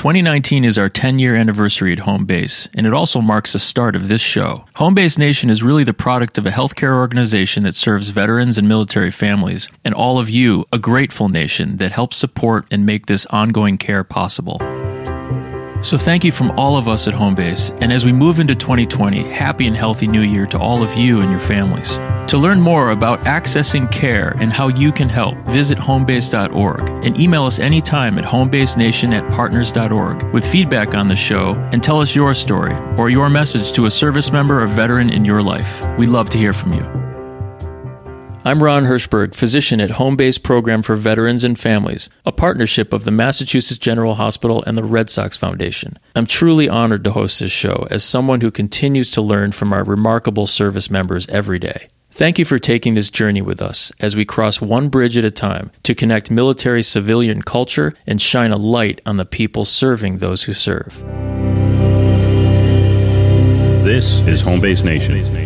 2019 is our 10 year anniversary at Home Base, and it also marks the start of this show. Home Base Nation is really the product of a healthcare organization that serves veterans and military families, and all of you, a grateful nation that helps support and make this ongoing care possible. So thank you from all of us at Homebase, and as we move into 2020, happy and healthy new year to all of you and your families. To learn more about accessing care and how you can help, visit homebase.org and email us anytime at homebasenation at partners.org with feedback on the show and tell us your story or your message to a service member or veteran in your life. We'd love to hear from you. I'm Ron Hirschberg, physician at Home Base Program for Veterans and Families, a partnership of the Massachusetts General Hospital and the Red Sox Foundation. I'm truly honored to host this show as someone who continues to learn from our remarkable service members every day. Thank you for taking this journey with us as we cross one bridge at a time to connect military civilian culture and shine a light on the people serving those who serve. This is Home Base Nation.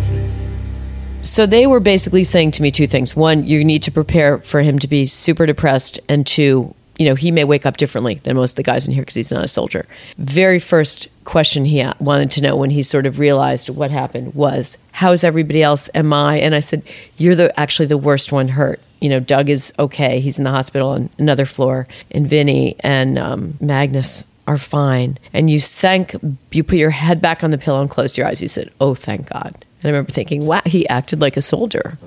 So they were basically saying to me two things. One, you need to prepare for him to be super depressed, and two, you know, he may wake up differently than most of the guys in here because he's not a soldier. Very first question he wanted to know when he sort of realized what happened was, "How's everybody else? Am I?" And I said, "You're the actually the worst one hurt." You know, Doug is okay; he's in the hospital on another floor, and Vinny and um, Magnus are fine. And you sank, you put your head back on the pillow and closed your eyes. You said, "Oh, thank God." And I remember thinking, wow, he acted like a soldier.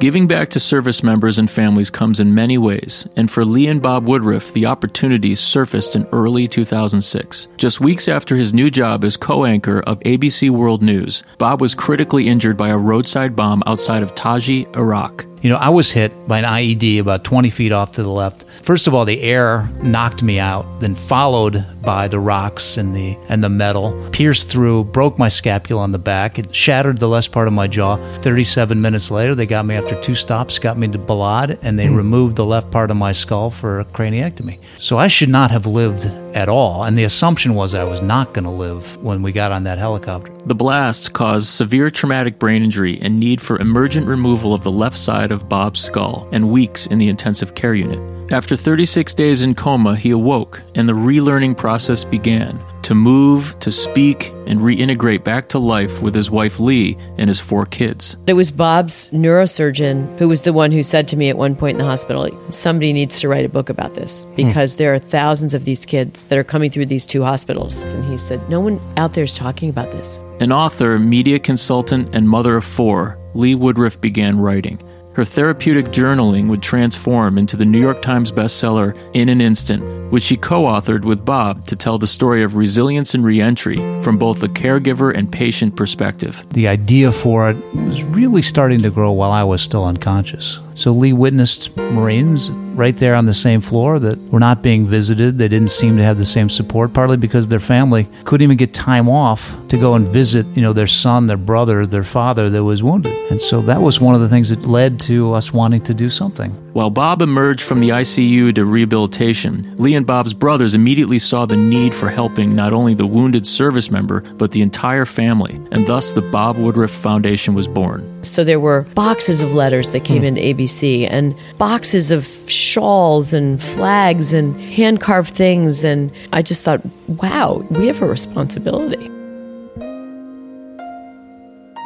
Giving back to service members and families comes in many ways, and for Lee and Bob Woodruff, the opportunities surfaced in early 2006. Just weeks after his new job as co anchor of ABC World News, Bob was critically injured by a roadside bomb outside of Taji, Iraq. You know, I was hit by an IED about 20 feet off to the left. First of all, the air knocked me out, then followed by the rocks and the and the metal, pierced through, broke my scapula on the back. It shattered the left part of my jaw. 37 minutes later, they got me after two stops, got me to Balad, and they mm. removed the left part of my skull for a craniectomy. So I should not have lived at all. And the assumption was I was not going to live when we got on that helicopter. The blasts caused severe traumatic brain injury and need for emergent removal of the left side of Bob's skull and weeks in the intensive care unit. After 36 days in coma, he awoke and the relearning process began to move, to speak, and reintegrate back to life with his wife Lee and his four kids. It was Bob's neurosurgeon who was the one who said to me at one point in the hospital, Somebody needs to write a book about this hmm. because hmm. there are thousands of these kids that are coming through these two hospitals. And he said, No one out there is talking about this. An author, media consultant, and mother of four, Lee Woodruff began writing. Her therapeutic journaling would transform into the New York Times bestseller In an Instant, which she co authored with Bob to tell the story of resilience and reentry from both the caregiver and patient perspective. The idea for it was really starting to grow while I was still unconscious. So Lee witnessed Marines right there on the same floor that were not being visited. They didn't seem to have the same support, partly because their family couldn't even get time off to go and visit, you know, their son, their brother, their father that was wounded. And so that was one of the things that led to us wanting to do something. While Bob emerged from the ICU to rehabilitation, Lee and Bob's brothers immediately saw the need for helping not only the wounded service member, but the entire family, and thus the Bob Woodruff Foundation was born. So there were boxes of letters that came mm. into ABC and boxes of shawls and flags and hand carved things. And I just thought, wow, we have a responsibility.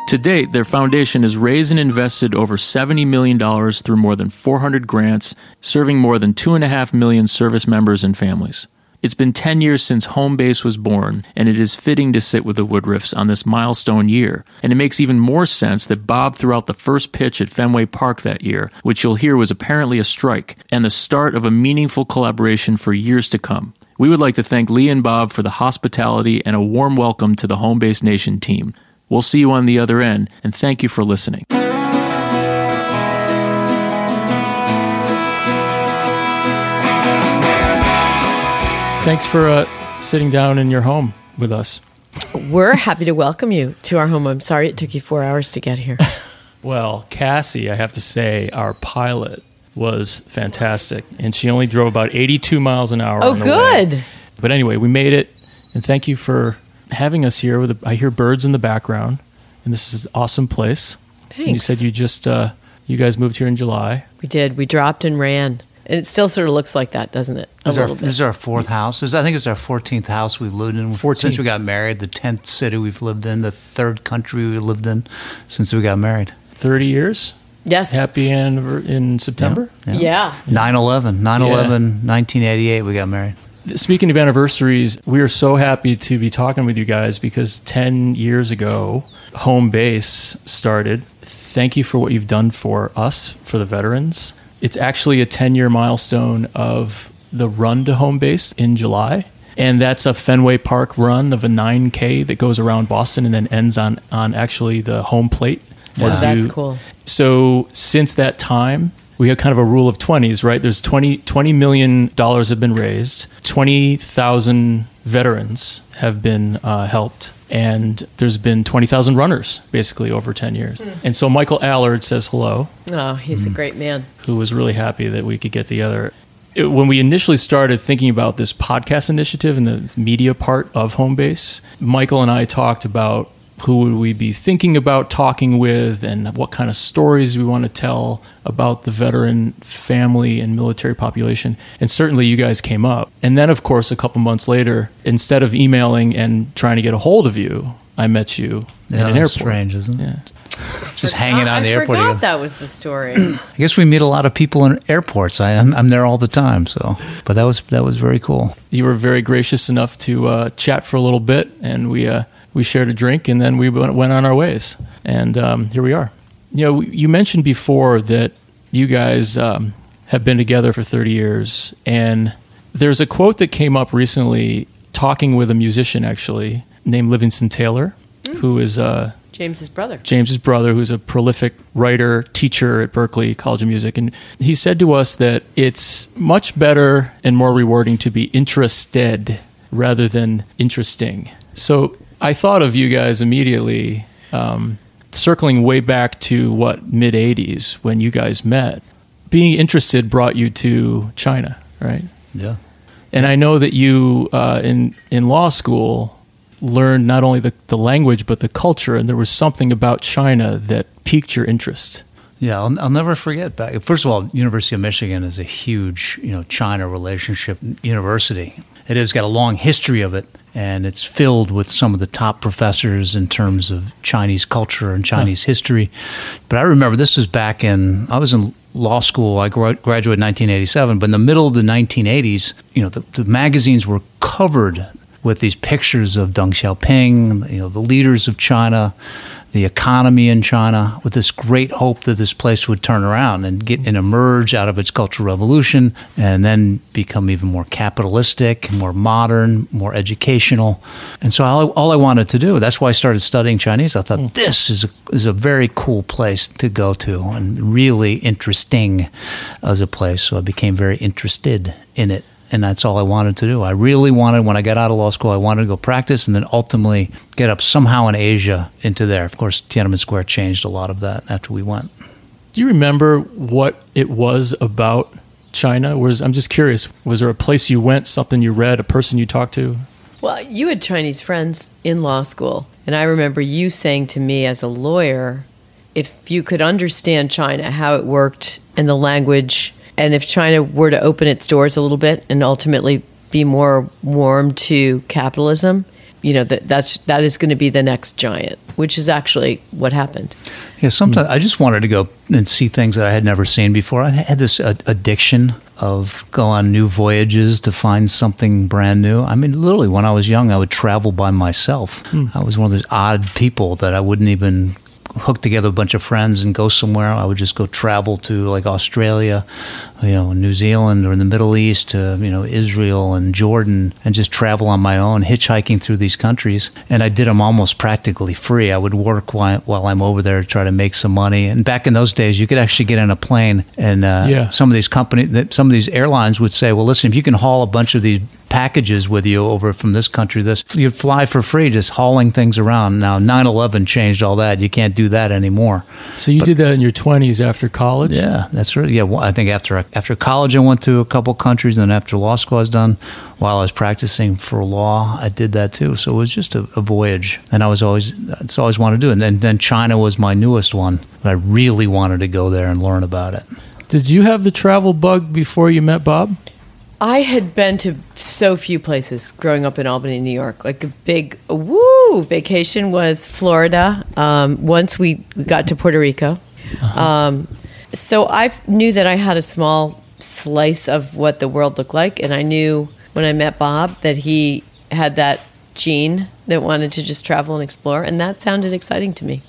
To date, their foundation has raised and invested over $70 million through more than 400 grants, serving more than 2.5 million service members and families. It's been 10 years since Home Base was born, and it is fitting to sit with the Woodruffs on this milestone year. And it makes even more sense that Bob threw out the first pitch at Fenway Park that year, which you'll hear was apparently a strike, and the start of a meaningful collaboration for years to come. We would like to thank Lee and Bob for the hospitality and a warm welcome to the Home Base Nation team. We'll see you on the other end, and thank you for listening. Thanks for uh, sitting down in your home with us. We're happy to welcome you to our home. I'm sorry it took you four hours to get here. well, Cassie, I have to say, our pilot was fantastic, and she only drove about 82 miles an hour. Oh, good. Way. But anyway, we made it, and thank you for having us here. With a, I hear birds in the background, and this is an awesome place. Thanks. And you said you just uh, you guys moved here in July. We did. We dropped and ran. And it still sort of looks like that, doesn't it? A This is, our, bit. this is our fourth house. This- I think it's our 14th house we've lived in 14th. since we got married. The 10th city we've lived in. The third country we lived in since we got married. 30 years. yes. Happy anniver- in September. Yeah. 9-11. 9-11, 1988, we got married. Speaking of anniversaries, we are so happy to be talking with you guys because 10 years ago, Home Base started. Thank you for what you've done for us, for the veterans. It's actually a 10 year milestone of the run to Home Base in July. And that's a Fenway Park run of a 9K that goes around Boston and then ends on, on actually the home plate. as That's you- cool. so since that time, we have kind of a rule of 20s, right? There's 20, $20 million have been raised, 20,000 veterans have been uh, helped, and there's been 20,000 runners basically over 10 years. And so Michael Allard says hello, Oh, he's a great man. who was really happy that we could get together. It- when we initially started thinking about this podcast initiative and the media part of Homebase, Michael and I talked about who would we be thinking about talking with and what kind of stories we want to tell about the veteran family and military population. And certainly you guys came up. And then, of course, a couple months later, instead of emailing and trying to get a hold of you, I met you Yeah, at an airport. strange, isn't it? Yeah. Just hanging I on the airport. forgot you that was the story. I guess we meet a lot of people in airports. I, I'm, I'm there all the time. So, but that was that was very cool. you were very gracious enough to uh, chat for a little bit, and we uh, we shared a drink, and then we went went on our ways, and um, here we are. You know, you mentioned before that you guys um, have been together for 30 years, and there's a quote that came up recently, talking with a musician actually named Livingston Taylor, who is uh, James's brother. James's brother, who's a prolific writer, teacher at Berklee College of Music, and he said to us that it's much better and more rewarding to be interested rather than interesting. So I thought of you guys immediately, um, circling way back to what mid '80s when you guys met. Being interested brought you to China, right? Yeah. And I know that you uh, in in law school learned not only the, the language but the culture, and there was something about China that piqued your interest. Yeah, I'll, I'll never forget back. First of all, University of Michigan is a huge, you know, China relationship university. It has got a long history of it, and it's filled with some of the top professors in terms of Chinese culture and Chinese history. But I remember this was back in I was in law school. I gra- graduated in 1987, but in the middle of the 1980s, you know, the, the magazines were covered with these pictures of Deng Xiaoping, you know, the leaders of China, the economy in China, with this great hope that this place would turn around and get and emerge out of its cultural revolution, and then become even more capitalistic, more modern, more educational. And so all, all I wanted to do, that's why I started studying Chinese. I thought hmm. this is a, is a very cool place to go to and really interesting as a place. So I became very interested in it and that's all I wanted to do. I really wanted, when I got out of law school, I wanted to go practice and then ultimately get up somehow in Asia into there. Of course, Tiananmen Square changed a lot of that after we went. Do you remember what it was about China? Was I'm just curious. Was there a place you went, something you read, a person you talked to? Well, you had Chinese friends in law school, and I remember you saying to me as a lawyer, if you could understand China, how it worked, and the language, and if China were to open its doors a little bit and ultimately be more warm to capitalism, you know that that's that is going to be the next giant, which is actually what happened. Yeah, sometimes I just wanted to go and see things that I had never seen before. I had this uh, addiction of go on new voyages to find something brand new. I mean, literally, when I was young, I would travel by myself. I was one of those odd people that I wouldn't even hook together a bunch of friends and go somewhere. I would just go travel to like Australia, you know, New Zealand or in the Middle East to, you know, Israel and Jordan and just travel on my own, hitchhiking through these countries. And I did them almost practically free. I would work while, while I'm over there to try to make some money. And back in those days, you could actually get on a plane and uh, Yeah. some of these company, some of these airlines would say, well, listen, if you can haul a bunch of these packages with you over from this country. This you'd fly for free just hauling things around. Now 9-11 changed all that. You can't do that anymore. So you did that in your 20s after college. yeah that's right. Yeah well, i think after after college i went to a couple countries and then after law school i was done. While i was practicing for law i did that too. So it was just a, a voyage and i was always it's always wanted to do it. And then, then china was my newest one but i really wanted to go there and learn about it. Did you have the travel bug before you met Bob? I had been to so few places growing up in Albany, New York. Like a big woo vacation was Florida. Um, once we got to Puerto Rico. Um, so I knew that I had a small slice of what the world looked like, and I knew when I met Bob that he had that gene that wanted to just travel and explore, and that sounded exciting to me.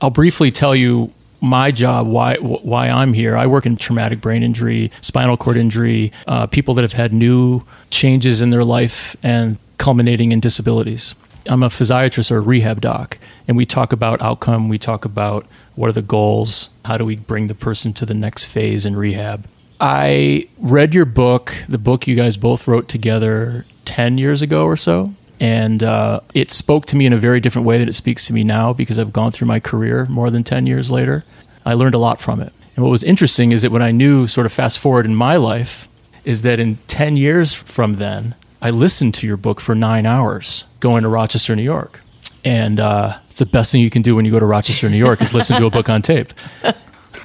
I'll briefly tell you my job, why why I'm here. I work in traumatic brain injury, spinal cord injury, uh, people that have had new changes in their life and culminating in disabilities. I'm a physiatrist or a rehab doc, and we talk about outcome. We talk about what are the goals, how do we bring the person to the next phase in rehab. I read your book, the book you guys both wrote together 10 years ago or so. And uh, it spoke to me in a very different way than it speaks to me now because I've gone through my career more than 10 years later. I learned a lot from it. And what was interesting is that when I knew, sort of fast forward in my life, is that in 10 years from then, I listened to your book for nine hours going to Rochester, New York. And uh, it's the best thing you can do when you go to Rochester, New York is listen to a book on tape.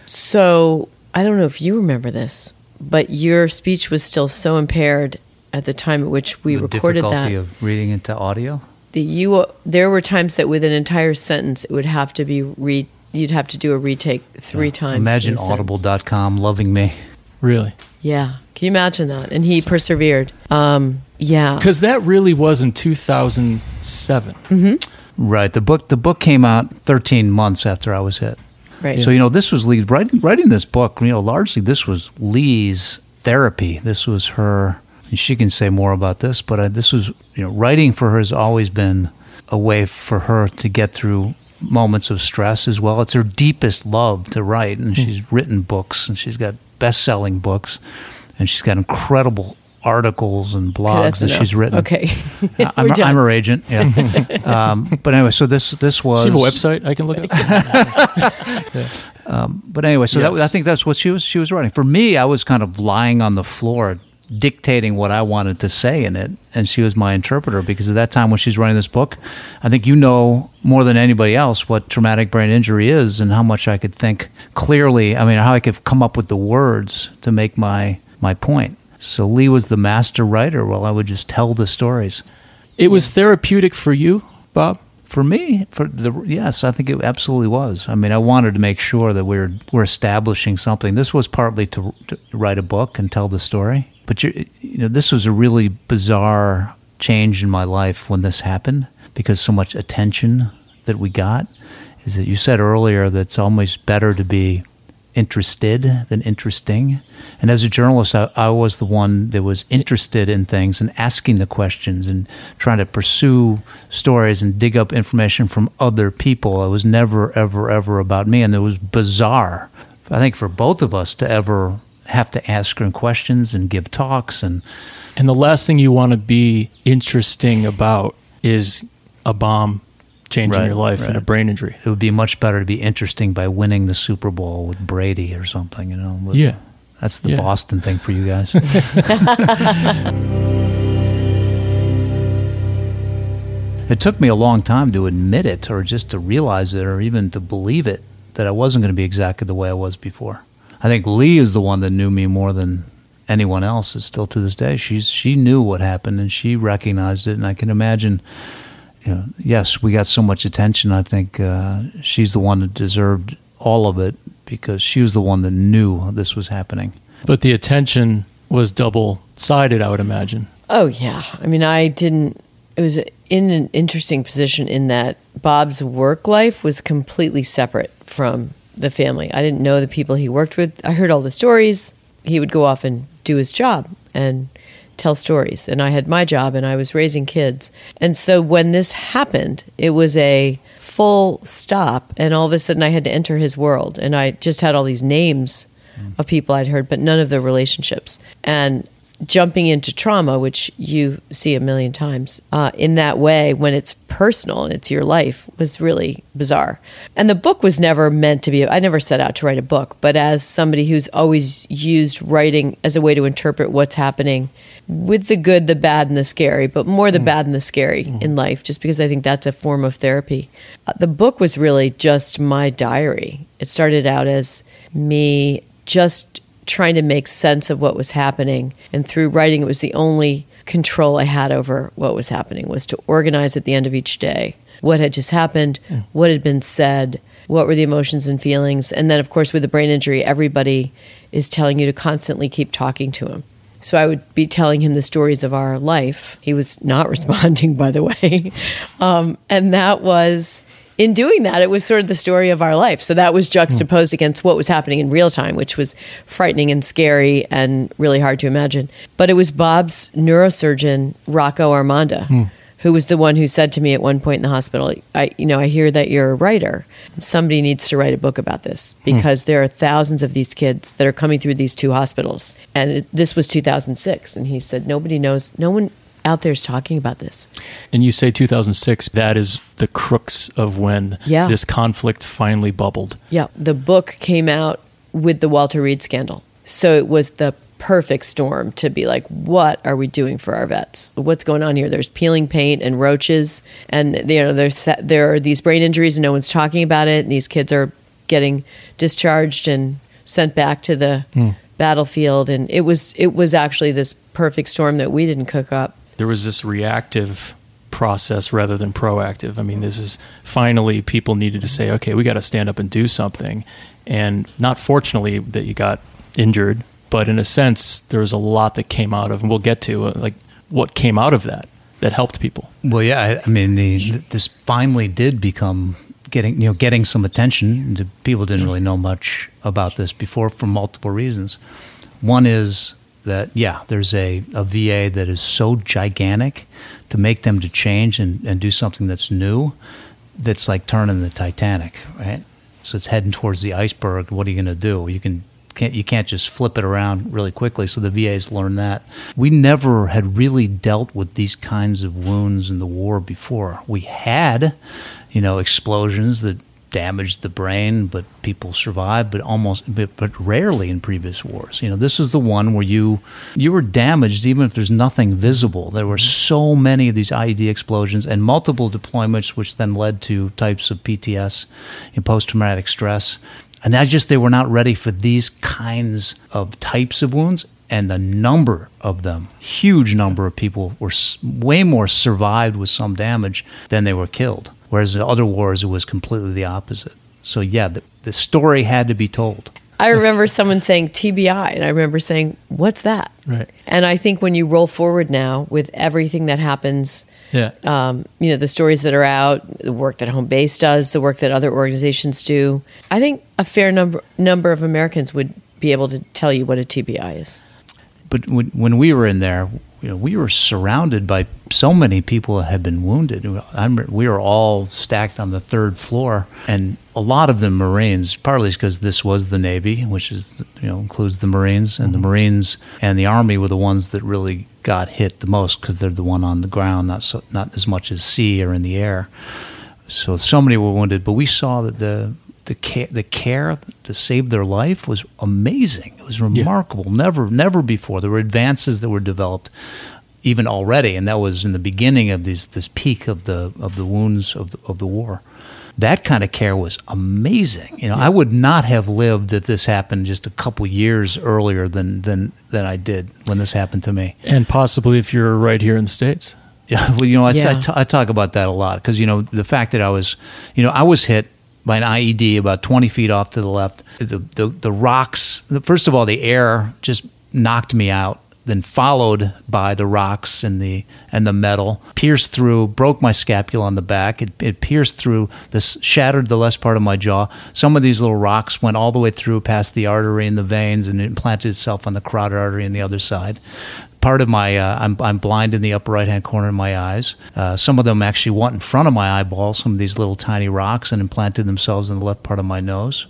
So I don't know if you remember this, but your speech was still so impaired at the time at which we recorded that. the recorded difficulty that. of reading into audio. the you there were times that with an entire sentence it would have to be re you'd have to do a retake three times. Imagine in a sentence. audible.com loving me. Really. Yeah. Can you imagine that? And he persevered. Um, yeah. Because that really was in 2007. Right. The book the book came out 13 months after I was hit. Right. So you know, this was Lee writing writing this book. You know, largely this was Lee's therapy. This was her. And she can say more about this, but uh, this was you know, writing for her has always been a way for her to get through moments of stress as well. It's her deepest love to write, and she's written books, and she's got best-selling books, and she's got incredible articles and blogs that enough. she's written. Okay. I'm. I'm her agent. Yeah. um, but anyway, so this this was. She have a website I can look at? But anyway, so that, I think that's what she was she was writing. For me, I was kind of lying on the floor dictating what I wanted to say in it, and she was my interpreter because at that time when she's writing this book, I think you know more than anybody else what traumatic brain injury is and how much I could think clearly. I mean, how I could come up with the words to make my my point. So Lee was the master writer, while I would just tell the stories. It was therapeutic for you, Bob? For me, for the yes, I think it absolutely was. I mean, I wanted to make sure that we're we're establishing something. This was partly to, to write a book and tell the story, but you know, this was a really bizarre change in my life when this happened because so much attention that we got. Is that you said earlier that it's almost better to be interested than interesting. And as a journalist, I, I was the one that was interested in things and asking the questions and trying to pursue stories and dig up information from other people. It was never, ever, ever about me. And it was bizarre, I think, for both of us to ever have to ask her questions and give talks. And And the last thing you want to be interesting about is a bomb changing Right, your life and a brain injury. it would be much better to be interesting by winning the Super Bowl with Brady or something, you know? with- Yeah. That's the Yeah. Boston thing for you guys. it took me a long time to admit it or just to realize it or even to believe it that I wasn't going to be exactly the way I was before. I think Lee is the one that knew me more than anyone else is still to this day. She's she knew what happened and she recognized it and I can imagine you know, yes, we got so much attention. I think uh, she's the one that deserved all of it because she was the one that knew this was happening. But the attention was double sided, I would imagine. Oh yeah. I mean, I didn't. It was in an interesting position in that Bob's work life was completely separate from the family. I didn't know the people he worked with. I heard all the stories. He would go off and do his job and tell stories, and I had my job, and I was raising kids. And so when this happened, it was a full stop, and all of a sudden I had to enter his world, and I just had all these names of people I'd heard, but none of the relationships. And jumping into trauma, which you see a million times uh, in that way when it's personal and it's your life, was really bizarre. And the book was never meant to be, I never set out to write a book, but as somebody who's always used writing as a way to interpret what's happening with the good, the bad, and the scary, but more the bad and the scary in life, just because I think that's a form of therapy. Uh, the book was really just my diary. It started out as me just trying to make sense of what was happening. And through writing, it was the only control I had over what was happening was to organize at the end of each day what had just happened, what had been said, what were the emotions and feelings. And then, of course, with the brain injury, everybody is telling you to constantly keep talking to him. So I would be telling him the stories of our life. He was not responding, by the way. Um, and that was, in doing that, it was sort of the story of our life. So that was juxtaposed against what was happening in real time, which was frightening and scary and really hard to imagine. But it was Bob's neurosurgeon, Rocco Armonda. Hmm. Who was the one who said to me at one point in the hospital, I, you know, I hear that you're a writer. Somebody needs to write a book about this hmm. because there are thousands of these kids that are coming through these two hospitals. And it, this was 2006. And he said, nobody knows, no one out there is talking about this. And you say 2006, that is the crux of when Yeah. this conflict finally bubbled. Yeah, the book came out with the Walter Reed scandal. So it was the perfect storm to be like, what are we doing for our vets? What's going on here? There's peeling paint and roaches, and you know there's there are these brain injuries, and no one's talking about it. And these kids are getting discharged and sent back to the hmm. battlefield, and it was it was actually this perfect storm that we didn't cook up. There was this reactive process rather than proactive. I mean, this is finally people needed to say, okay, we got to stand up and do something. And not fortunately that you got injured, but in a sense, there was a lot that came out of, and we'll get to uh, like what came out of that that helped people. Well, yeah, I, I mean, the, this finally did become getting you know getting some attention. The people didn't really know much about this before for multiple reasons. One is that yeah, there's a, a VA that is so gigantic to make them to change and, and do something that's new. That's like turning the Titanic, right? So it's heading towards the iceberg. What are you going to do? You can can't you can't just flip it around really quickly. So the VA's learned that. We never had really dealt with these kinds of wounds in the war before. We had, you know, explosions that damaged the brain, but people survived, but almost but, but rarely in previous wars. You know, this is the one where you you were damaged even if there's nothing visible. There were so many of these IED explosions and multiple deployments, which then led to types of PTS and post traumatic stress. And that's just they were not ready for these kinds of types of wounds. And the number of them, huge number of people, were way more survived with some damage than they were killed. Whereas in other wars, it was completely the opposite. So, yeah, the, the story had to be told. I remember someone saying TBI, and I remember saying, "What's that?" Right. And I think when you roll forward now with everything that happens, Yeah. um, you know, the stories that are out, the work that Home Base does, the work that other organizations do, I think a fair number number of Americans would be able to tell you what a TBI is. But when, when we were in there, you know, we were surrounded by so many people that had been wounded. I'm, we were all stacked on the third floor, and a lot of them Marines. Partly because this was the Navy, which is you know includes the Marines, and the mm-hmm. Marines and the Army were the ones that really got hit the most because they're the one on the ground, not so, not as much as sea or in the air. So so many were wounded, but we saw that the the care, the care to save their life was amazing. It was remarkable. Never, never before there were advances that were developed, even already, and that was in the beginning of this this peak of the of the wounds of the, of the war. That kind of care was amazing. You know, I would not have lived if this happened just a couple years earlier than than than I did when this happened to me. And possibly if you're right here in the States. Yeah, well, you know, I, Yeah. I, t- I talk about that a lot because you know the fact that I was, you know, I was hit by an IED about twenty feet off to the left. The the, the rocks. First of all, the air just knocked me out. Then followed by the rocks and the and the metal pierced through, broke my scapula on the back. It, it pierced through, this shattered the left part of my jaw. Some of these little rocks went all the way through past the artery and the veins, and implanted itself on the carotid artery on the other side part of my uh, I'm, I'm blind in the upper right hand corner of my eyes uh, some of them actually went in front of my eyeball some of these little tiny rocks and implanted themselves in the left part of my nose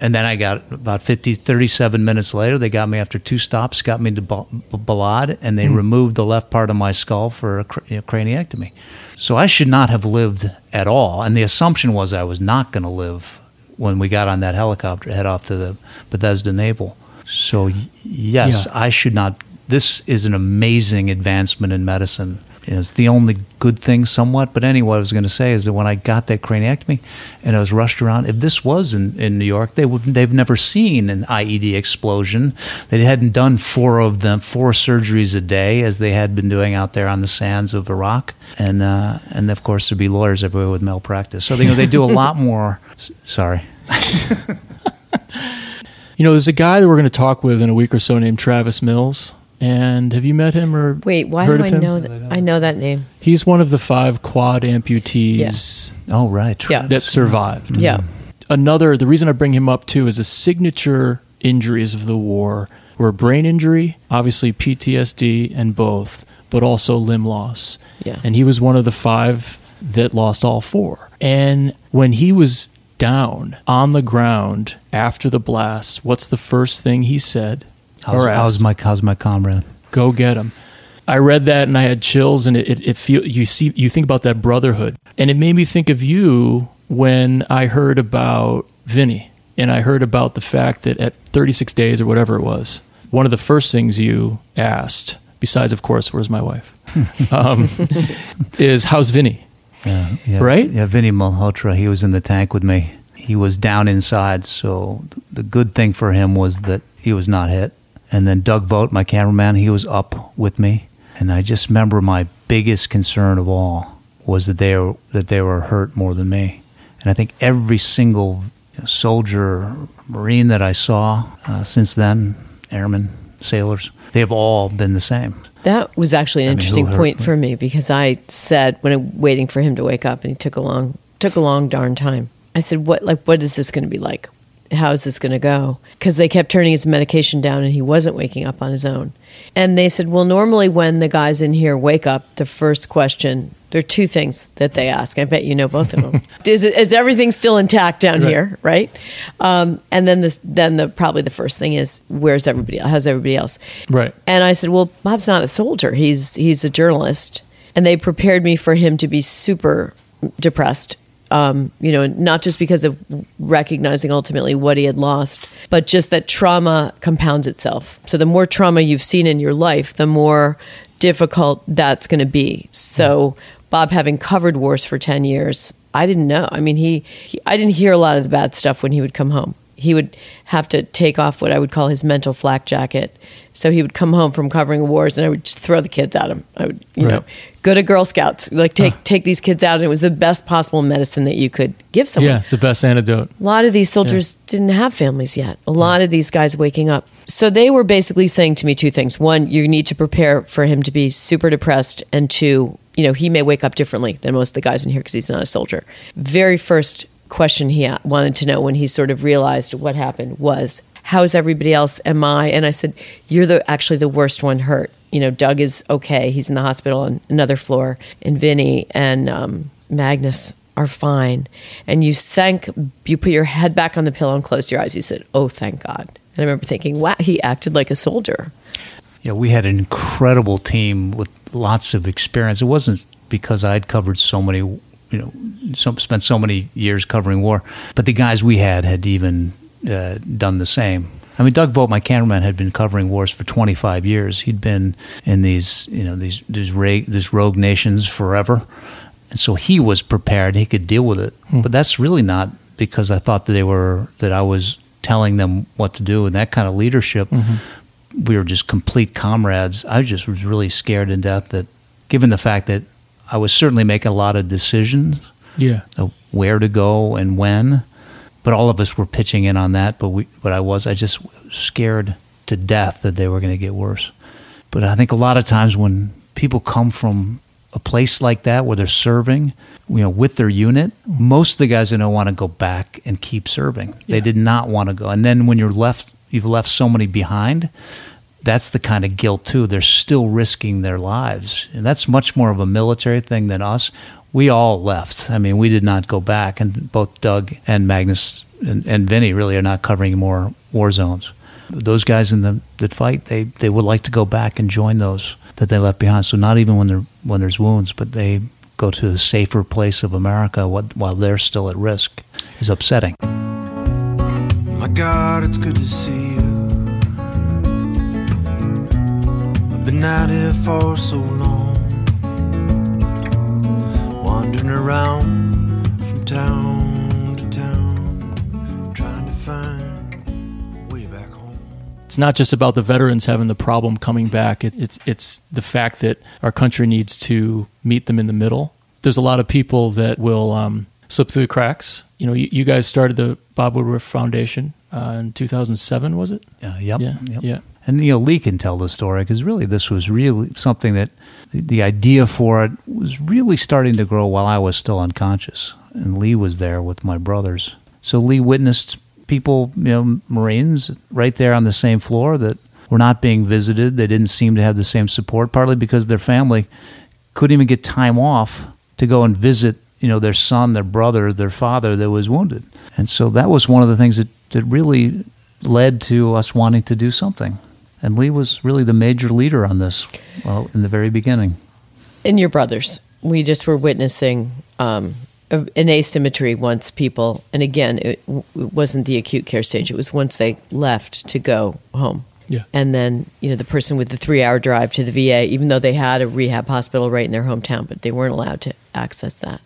and then I got about 50, 37 minutes later, they got me after two stops, got me to Balad, and they removed the left part of my skull for a cr- you know, craniectomy. So I should not have lived at all. And the assumption was I was not going to live when we got on that helicopter head off to the Bethesda Naval. So, yes, Yeah. I should not. This is an amazing advancement in medicine. It's the only good thing, somewhat. But anyway, what I was going to say is that when I got that craniectomy and I was rushed around, if this was in, in New York, they would they've never seen an IED explosion. They hadn't done four of them, four surgeries a day as they had been doing out there on the sands of Iraq, and uh, and of course there'd be lawyers everywhere with malpractice. So you know they do a lot more. s- Sorry. You know, there's a guy that we're going to talk with in a week or so named Travis Mills. And have you met him or Wait, why heard do I of him? know that? I know that name. He's one of the five quad amputees Oh right. Yeah. that survived. Yeah. Another, the reason I bring him up too is a signature injuries of the war were brain injury, obviously PTSD and both, but also limb loss. Yeah. And he was one of the five that lost all four. And when he was down on the ground after the blast, what's the first thing he said? How's, or how's my how's my comrade? go get him. I read that and I had chills, and it, it, it feel you see you think about that brotherhood, and it made me think of you when I heard about Vinny, and I heard about the fact that at 36 days or whatever it was, one of the first things you asked, besides of course, "Where's my wife?" um, is "How's Vinny?" Yeah, yeah, Right? Yeah, Vinny Malhotra, he was in the tank with me. He was down inside, so the good thing for him was that he was not hit. And then Doug Vogt, my cameraman, he was up with me. And I just remember my biggest concern of all was that they were, that they were hurt more than me. And I think every single soldier, Marine that I saw uh, since then, airmen, sailors, they have all been the same. That was actually an I mean, interesting point me? for me because I said when I'm waiting for him to wake up and he took a long took a long darn time. I said, "What like what is this going to be like? How is this going to go?" Because they kept turning his medication down and he wasn't waking up on his own. And they said, "Well, normally when the guys in here wake up, the first question there are two things that they ask. I bet you know both of them. is, it, is everything still intact down here, right? Um, and then this, then the probably the first thing is where's everybody? How's everybody else? Right. And I said, "Well, Bob's not a soldier. He's he's a journalist." And they prepared me for him to be super depressed. Um, you know, not just because of recognizing ultimately what he had lost, but just that trauma compounds itself. So the more trauma you've seen in your life, the more difficult that's going to be. So Bob, having covered wars for ten years, I didn't know. I mean, he, he I didn't hear a lot of the bad stuff when he would come home he would have to take off what I would call his mental flak jacket. So he would come home from covering wars, and I would just throw the kids at him. I would, you Right. know, go to Girl Scouts, like take take these kids out, and it was the best possible medicine that you could give someone. Yeah, it's the best antidote. A lot of these soldiers didn't have families yet. A lot of these guys waking up. So they were basically saying to me two things. One, you need to prepare for him to be super depressed. And two, you know, he may wake up differently than most of the guys in here because he's not a soldier. Very first question he wanted to know when he sort of realized what happened was, how's everybody else? Am I? And I said, you're the actually the worst one hurt. You know, Doug is okay. He's in the hospital on another floor. And Vinny and um, Magnus are fine. And you sank, you put your head back on the pillow and closed your eyes. You said, oh, thank God. And I remember thinking, wow, he acted like a soldier. Yeah, we had an incredible team with lots of experience. It wasn't because I'd covered so many, you know, so, spent so many years covering war, but the guys we had had even uh, done the same. I mean, Doug Vogt, my cameraman, had been covering wars for 25 years. He'd been in these, you know, these these, ra- these rogue nations forever, and so he was prepared. He could deal with it. But that's really not because I thought that they were that I was telling them what to do and that kind of leadership we were just complete comrades. I just was really scared to death that, given the fact that I was certainly making a lot of decisions Yeah. of where to go and when, but all of us were pitching in on that. But we, but I was, I just scared to death that they were going to get worse. But I think a lot of times when people come from a place like that where they're serving, you know, with their unit, most of the guys I know want to go back and keep serving. They did not want to go. And then when you're left, you've left so many behind. That's the kind of guilt too. They're still risking their lives, and that's much more of a military thing than us. We all left. I mean, we did not go back, and both Doug and Magnus and, and Vinny really are not covering more war zones. Those guys in the that fight, they they would like to go back and join those that they left behind. So not even when there when there's wounds, but they go to the safer place of America while they're still at risk is upsetting. My God, it's good to see been out here for so long. driving around from town to town, trying to find way back home. it's not just about the veterans having the problem coming back. It, it's it's the fact that our country needs to meet them in the middle. There's a lot of people that will um, slip through the cracks. You know, you, you guys started the Bob Woodruff Foundation uh, in 2007, was it? Uh, yep, Yeah, yep. yeah. And you know, Lee can tell the story because really, this was really something that the, the idea for it was really starting to grow while I was still unconscious, and Lee was there with my brothers. So Lee witnessed people, you know, Marines, right there on the same floor that were not being visited. They didn't seem to have the same support, partly because their family couldn't even get time off to go and visit, you know, their son, their brother, their father that was wounded. And so that was one of the things that, that really led to us wanting to do something. And Lee was really the major leader on this, well, in the very beginning. and your brothers. We just were witnessing um, an asymmetry once people, and again, it, w- it wasn't the acute care stage. It was once they left to go home. Yeah. And then, you know, the person with the three hour drive to the VA, even though they had a rehab hospital right in their hometown, but they weren't allowed to access that.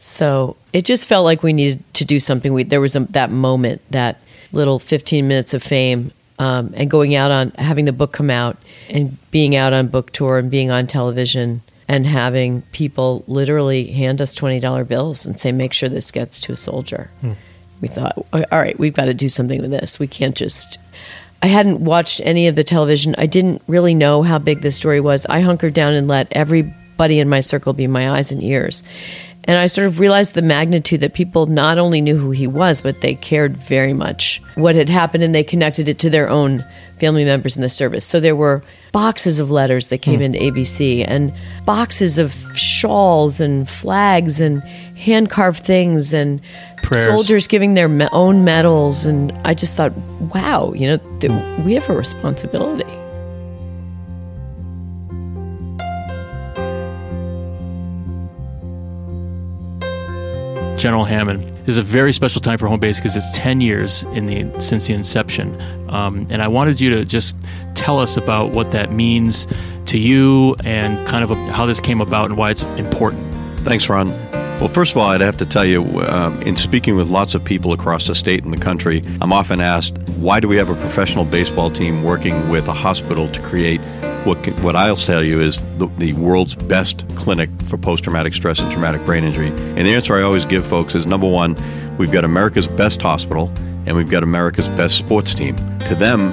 So it just felt like we needed to do something. We, there was a, that moment, that little 15 minutes of fame, um, and going out on having the book come out and being out on book tour and being on television and having people literally hand us $20 bills and say, make sure this gets to a soldier. We thought, all right, we've got to do something with this. We can't just. I hadn't watched any of the television. I didn't really know how big this story was. I hunkered down and let everybody in my circle be my eyes and ears. And I sort of realized the magnitude that people not only knew who he was, but they cared very much what had happened and they connected it to their own family members in the service. So there were boxes of letters that came hmm. into ABC and boxes of shawls and flags and hand carved things and Prayers. soldiers giving their me- own medals. And I just thought, wow, you know, th- we have a responsibility. General Hammond This is a very special time for home base because it's 10 years in the since the inception, um, and I wanted you to just tell us about what that means to you and kind of how this came about and why it's important. Thanks, Ron. Well, first of all, I'd have to tell you, um, in speaking with lots of people across the state and the country, I'm often asked, why do we have a professional baseball team working with a hospital to create what, can- what I'll tell you is the, the world's best clinic for post traumatic stress and traumatic brain injury? And the answer I always give folks is number one, we've got America's best hospital and we've got America's best sports team. To them,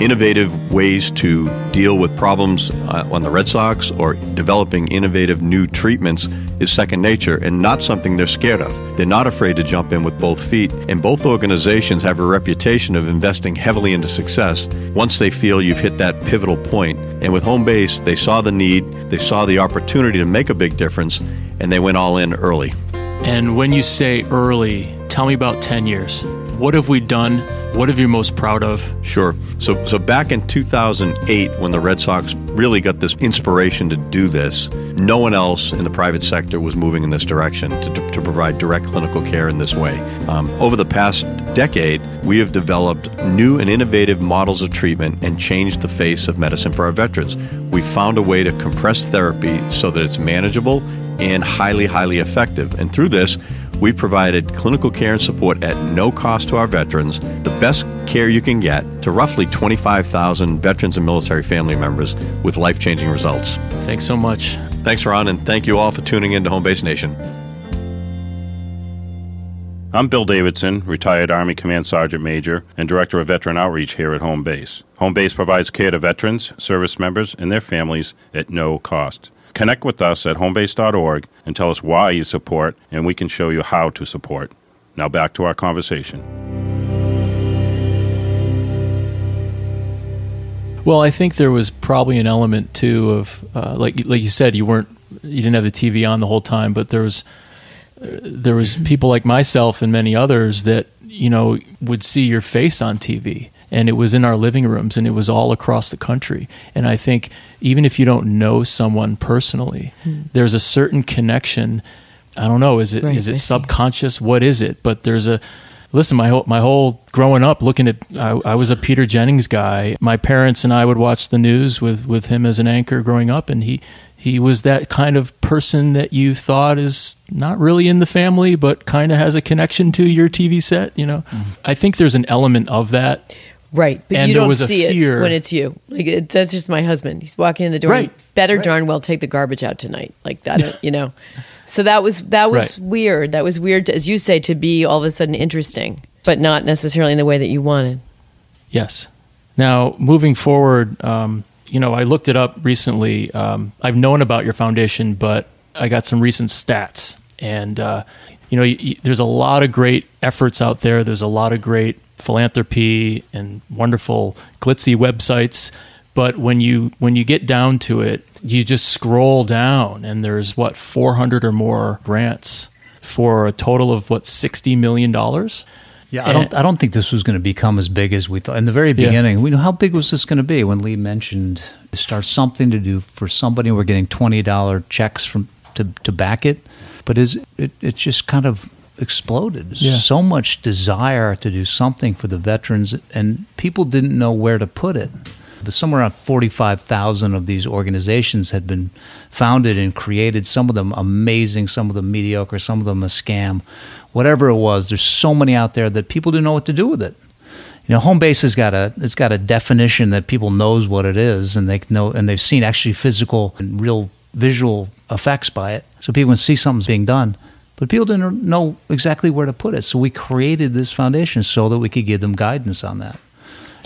innovative ways to deal with problems uh, on the Red Sox or developing innovative new treatments is second nature and not something they're scared of. They're not afraid to jump in with both feet, and both organizations have a reputation of investing heavily into success once they feel you've hit that pivotal point. And with home base, they saw the need, they saw the opportunity to make a big difference, and they went all in early. And when you say early, tell me about 10 years. What have we done? What are you most proud of? Sure. So, so back in 2008, when the Red Sox really got this inspiration to do this, no one else in the private sector was moving in this direction to, to provide direct clinical care in this way. Um, over the past decade, we have developed new and innovative models of treatment and changed the face of medicine for our veterans. We found a way to compress therapy so that it's manageable and highly, highly effective. And through this, we provided clinical care and support at no cost to our veterans, the best care you can get to roughly 25,000 veterans and military family members with life changing results. Thanks so much. Thanks, Ron, and thank you all for tuning in to Home Base Nation. I'm Bill Davidson, retired Army Command Sergeant Major and Director of Veteran Outreach here at Home Base. Home Base provides care to veterans, service members, and their families at no cost. Connect with us at homebase.org and tell us why you support, and we can show you how to support. Now back to our conversation. Well, I think there was probably an element too of uh, like like you said, you weren't you didn't have the TV on the whole time, but there was uh, there was people like myself and many others that you know would see your face on TV, and it was in our living rooms, and it was all across the country. And I think even if you don't know someone personally, hmm. there's a certain connection. I don't know. Is it is Right, it subconscious? What is it? But there's a listen. My whole my whole growing up, looking at I, I was a Peter Jennings guy. My parents and I would watch the news with with him as an anchor growing up, and he he was that kind of person that you thought is not really in the family, but kind of has a connection to your TV set. You know, mm-hmm. I think there's an element of that. Right, but And you there don't was a see fear- it when it's you. Like it, that's just my husband. He's walking in the door. Right. Better Right. darn well take the garbage out tonight. Like that, you know. So that was that was Right. weird. That was weird, as you say, to be all of a sudden interesting, but not necessarily in the way that you wanted. Yes. Now, moving forward, um, you know, I looked it up recently. Um, I've known about your foundation, but I got some recent stats. And, uh, you know, y- y- there's a lot of great efforts out there. There's a lot of great philanthropy and wonderful glitzy websites. But when you when you get down to it, you just scroll down, and there's what 400 or more grants for a total of what 60 million dollars. Yeah, I don't. I don't think this was going to become as big as we thought in the very Yeah. beginning. We know how big was this going to be when Lee mentioned to start something to do for somebody. We're getting twenty dollar checks from to to back it, but is it? It just kind of exploded. Yeah. So much desire to do something for the veterans, and people didn't know where to put it. But somewhere around forty-five thousand of these organizations had been founded and created. Some of them amazing, some of them mediocre, some of them a scam. Whatever it was, there's so many out there that people didn't know what to do with it. You know, home base has got a it's got a definition that people knows what it is, and they know and they've seen actually physical and real visual effects by it. So people can see something's being done, but people didn't know exactly where to put it. So we created this foundation so that we could give them guidance on that.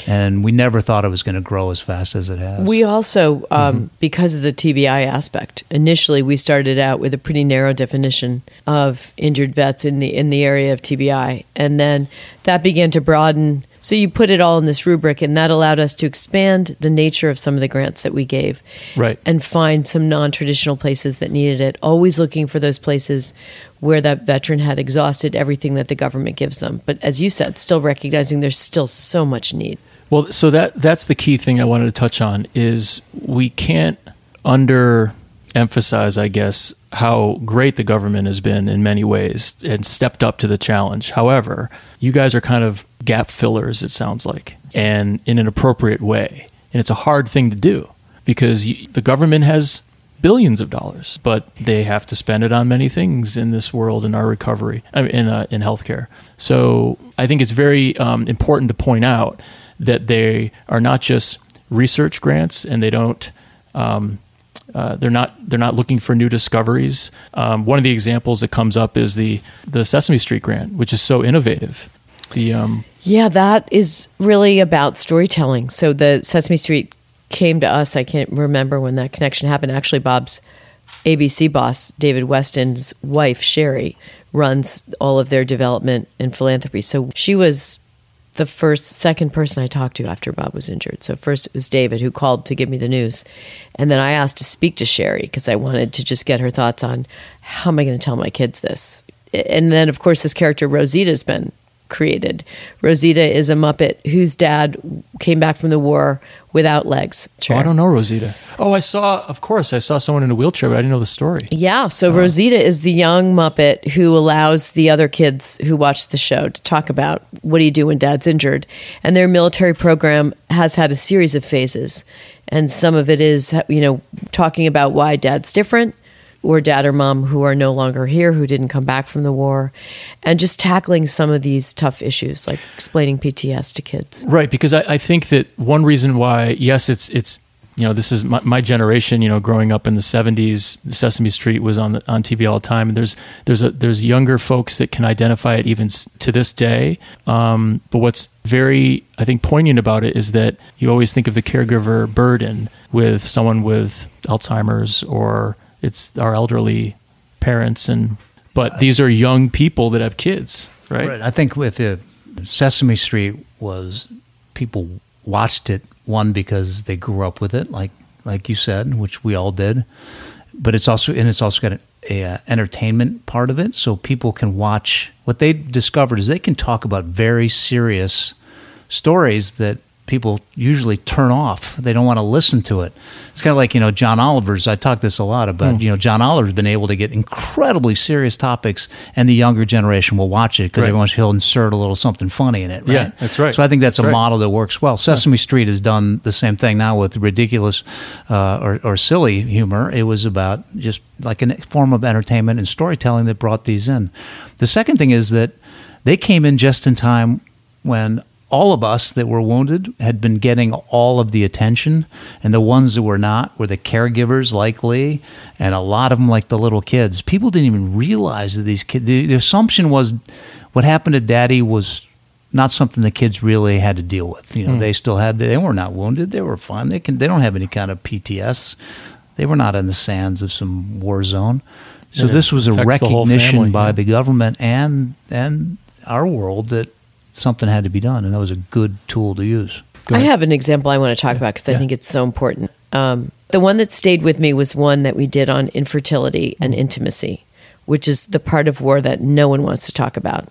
And we never thought it was going to grow as fast as it has. We also, um, because of the TBI aspect, initially we started out with a pretty narrow definition of injured vets in the in the area of TBI, and then that began to broaden. So you put it all in this rubric, and that allowed us to expand the nature of some of the grants that we gave, Right. and find some non-traditional places that needed it. Always looking for those places where that veteran had exhausted everything that the government gives them, but as you said, still recognizing there's still so much need. Well, so that that's the key thing I wanted to touch on is we can't under emphasize, I guess, how great the government has been in many ways and stepped up to the challenge. However, you guys are kind of gap fillers, it sounds like, and in an appropriate way. And it's a hard thing to do because you, the government has billions of dollars, but they have to spend it on many things in this world in our recovery, I mean, in uh, in healthcare. So I think it's very um, important to point out that they are not just research grants, and they don't. Um, uh, they're not. They're not looking for new discoveries. Um, one of the examples that comes up is the the Sesame Street grant, which is so innovative. The um, Yeah, that is really about storytelling. So the Sesame Street came to us. I can't remember when that connection happened. Actually, Bob's ABC boss, David Westin's wife, Sherrie, runs all of their development and philanthropy. So she was the first, second person I talked to after Bob was injured. So first it was David who called to give me the news. And then I asked to speak to Sherrie because I wanted to just get her thoughts on how am I going to tell my kids this? And then, of course, this character Rosita's been created. Rosita is a Muppet whose dad came back from the war without legs. oh, I don't know Rosita. Oh, I saw. Of course, I saw someone in a wheelchair, but I didn't know the story. Yeah, so oh. Rosita is the young Muppet who allows the other kids who watch the show to talk about what do you do when dad's injured. And their military program has had a series of phases. And some of it is, you know, talking about why dad's different or dad or mom who are no longer here, who didn't come back from the war, and just tackling some of these tough issues like explaining PTS to kids. Right, because I, I think that one reason why, yes, it's it's you know this is my, my generation. You know, growing up in the '70s, Sesame Street was on on TV all the time, and there's there's a there's younger folks that can identify it even to this day. Um, but what's very I think poignant about it is that you always think of the caregiver burden with someone with Alzheimer's or it's our elderly parents and but these are young people that have kids, right? Right. I think if the Sesame Street was people watched it one because they grew up with it, like like you said, which we all did. But it's also and it's also got an a uh, entertainment part of it, so people can watch. What they discovered is they can talk about very serious stories that people usually turn off. They don't want to listen to it. It's kind of like you know John Oliver's. I talk this a lot about. Hmm. You know, John Oliver's been able to get incredibly serious topics, and the younger generation will watch it because Right. he'll insert a little something funny in it. Right? Yeah, that's right. So I think that's, That's a right. model that works well. Sesame Street has done the same thing now with ridiculous uh, or, or silly humor. It was about just like a form of entertainment and storytelling that brought these in. The second thing is that they came in just in time when all of us that were wounded had been getting all of the attention, and the ones that were not were the caregivers like Lee, and a lot of them like the little kids. People didn't even realize that these kids. The, the assumption was what happened to Daddy was not something the kids really had to deal with. You know, hmm. they still had they were not wounded. They were fine. They can they don't have any kind of PTS. They were not in the sands of some war zone. So this was a affects the recognition family, by yeah. the government and and our world that something had to be done, and that was a good tool to use. Go I have an example I want to talk about because I Yeah. think it's so important. Um, the one that stayed with me was one that we did on infertility and intimacy, which is the part of war that no one wants to talk about.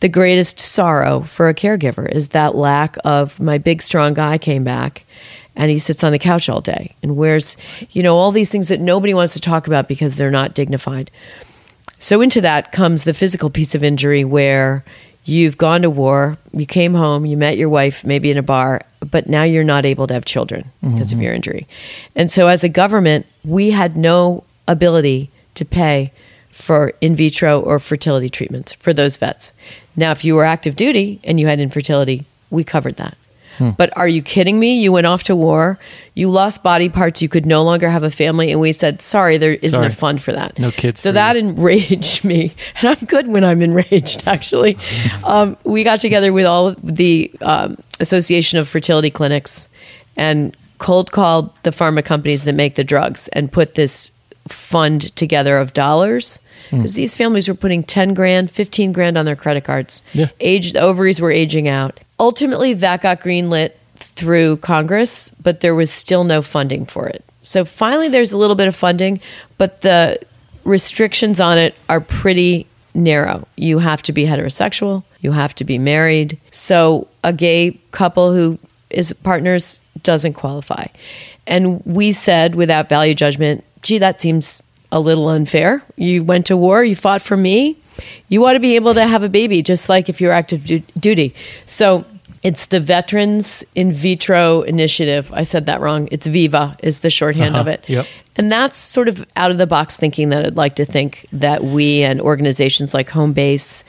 The greatest sorrow for a caregiver is that lack of my big, strong guy came back and he sits on the couch all day and wears, you know, all these things that nobody wants to talk about because they're not dignified. So into that comes the physical piece of injury where you've gone to war, you came home, you met your wife maybe in a bar, but now you're not able to have children because of mm-hmm. your injury. And so as a government, we had no ability to pay for in vitro or fertility treatments for those vets. Now if you were active duty and you had infertility, we covered that. But are you kidding me? You went off to war, you lost body parts, you could no longer have a family, and we said, sorry, there isn't Sorry. a fund for that. No kids So that you. enraged me, and I'm good when I'm enraged. Actually, um, we got together with all the um, Association of Fertility Clinics and cold called the pharma companies that make the drugs and put this fund together of dollars Hmm. because these families were putting 10 grand 15 grand on their credit cards Yeah. age the ovaries were aging out ultimately that got greenlit through congress but there was still no funding for it. So finally there's a little bit of funding but the restrictions on it are pretty narrow. You have to be heterosexual. You have to be married. So a gay couple who is partners doesn't qualify. And we said without value judgment gee that seems a little unfair. You went to war. You fought for me you want to be able to have a baby just like if you're active du- duty so it's the veterans in vitro initiative i said that wrong it's viva is the shorthand of Uh-huh. it Yep. and that's sort of out of the box thinking that i'd like to think that we and organizations like home base